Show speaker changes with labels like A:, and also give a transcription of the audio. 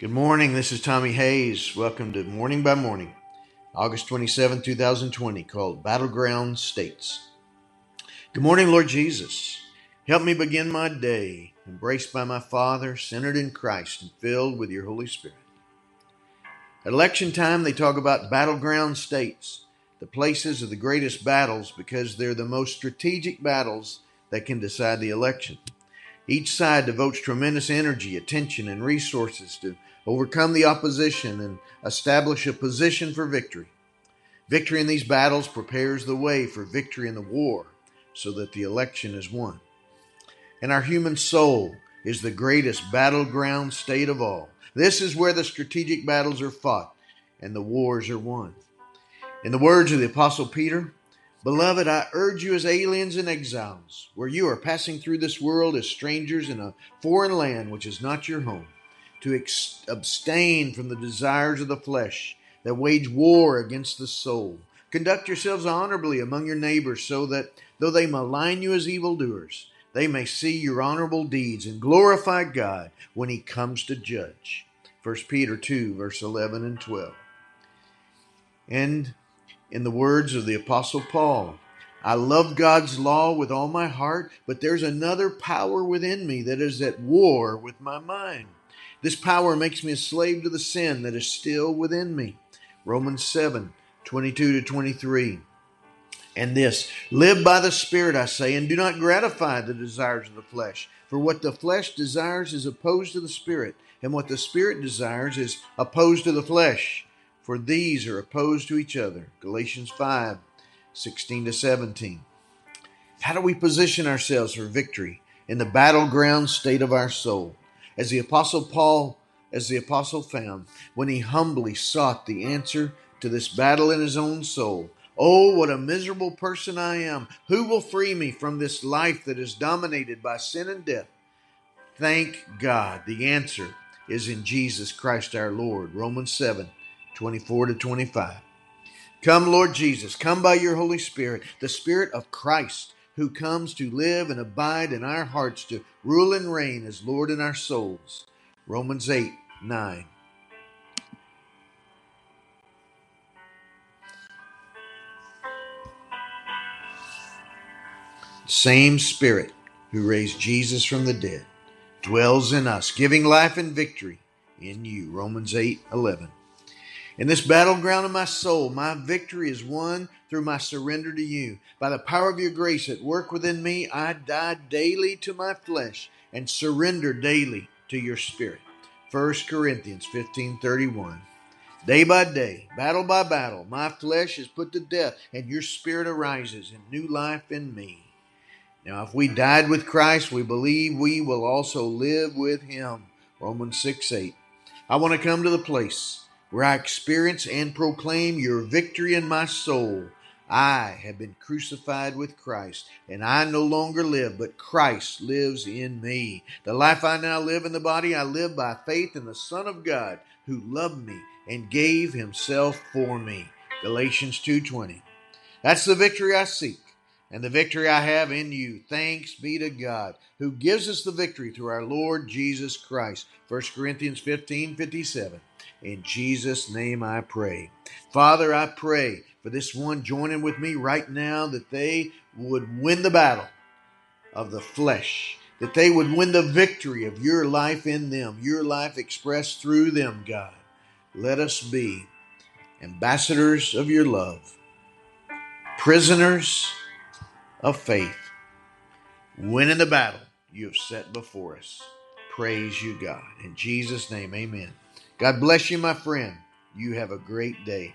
A: Good morning. This is Tommy Hayes. Welcome to Morning by Morning, August 27, 2020, called Battleground States. Good morning, Lord Jesus. Help me begin my day, embraced by my Father, centered in Christ, and filled with your Holy Spirit. At election time, they talk about battleground states, the places of the greatest battles, because they're the most strategic battles that can decide the election. Each side devotes tremendous energy, attention, and resources to overcome the opposition and establish a position for victory. Victory in these battles prepares the way for victory in the war so that the election is won. And our human soul is the greatest battleground state of all. This is where the strategic battles are fought and the wars are won. In the words of the Apostle Peter, Beloved, I urge you as aliens and exiles, where you are passing through this world as strangers in a foreign land which is not your home, to ex- abstain from the desires of the flesh that wage war against the soul. Conduct yourselves honorably among your neighbors, so that though they malign you as evildoers, they may see your honorable deeds and glorify God when he comes to judge. 1 Peter 2, verse 11 and 12. And in the words of the Apostle Paul. I love God's law with all my heart, but there's another power within me that is at war with my mind. This power makes me a slave to the sin that is still within me. Romans 7 22 to 23. And this, live by the Spirit, I say, and do not gratify the desires of the flesh. For what the flesh desires is opposed to the Spirit, and what the Spirit desires is opposed to the flesh for these are opposed to each other. Galatians 5 16 to 17. How do we position ourselves for victory in the battleground state of our soul? As the Apostle Paul, as the Apostle found, when he humbly sought the answer to this battle in his own soul. Oh, what a miserable person I am! Who will free me from this life that is dominated by sin and death? Thank God. The answer is in Jesus Christ our Lord. Romans 7 24 to 25. Come, Lord Jesus, come by your Holy Spirit, the Spirit of Christ, who comes to live and abide in our hearts to rule and reign as Lord in our souls. Romans 8 9. Same Spirit who raised Jesus from the dead dwells in us, giving life and victory in you. Romans 8 11. In this battleground of my soul, my victory is won through my surrender to you. By the power of your grace at work within me, I die daily to my flesh and surrender daily to your spirit. 1 Corinthians 15:31. Day by day, battle by battle, my flesh is put to death and your spirit arises in new life in me. Now, if we died with Christ, we believe we will also live with him. Romans 6 8. I want to come to the place where I experience and proclaim your victory in my soul. I have been crucified with Christ, and I no longer live, but Christ lives in me. The life I now live in the body, I live by faith in the Son of God, who loved me and gave himself for me. Galatians 2:20. That's the victory I seek and the victory I have in you. Thanks be to God, who gives us the victory through our Lord Jesus Christ. 1 Corinthians 15 57. In Jesus' name I pray. Father, I pray for this one joining with me right now that they would win the battle of the flesh, that they would win the victory of your life in them, your life expressed through them, God. Let us be ambassadors of your love, prisoners of faith, winning the battle you have set before us. Praise you, God. In Jesus' name, amen. God bless you, my friend. You have a great day.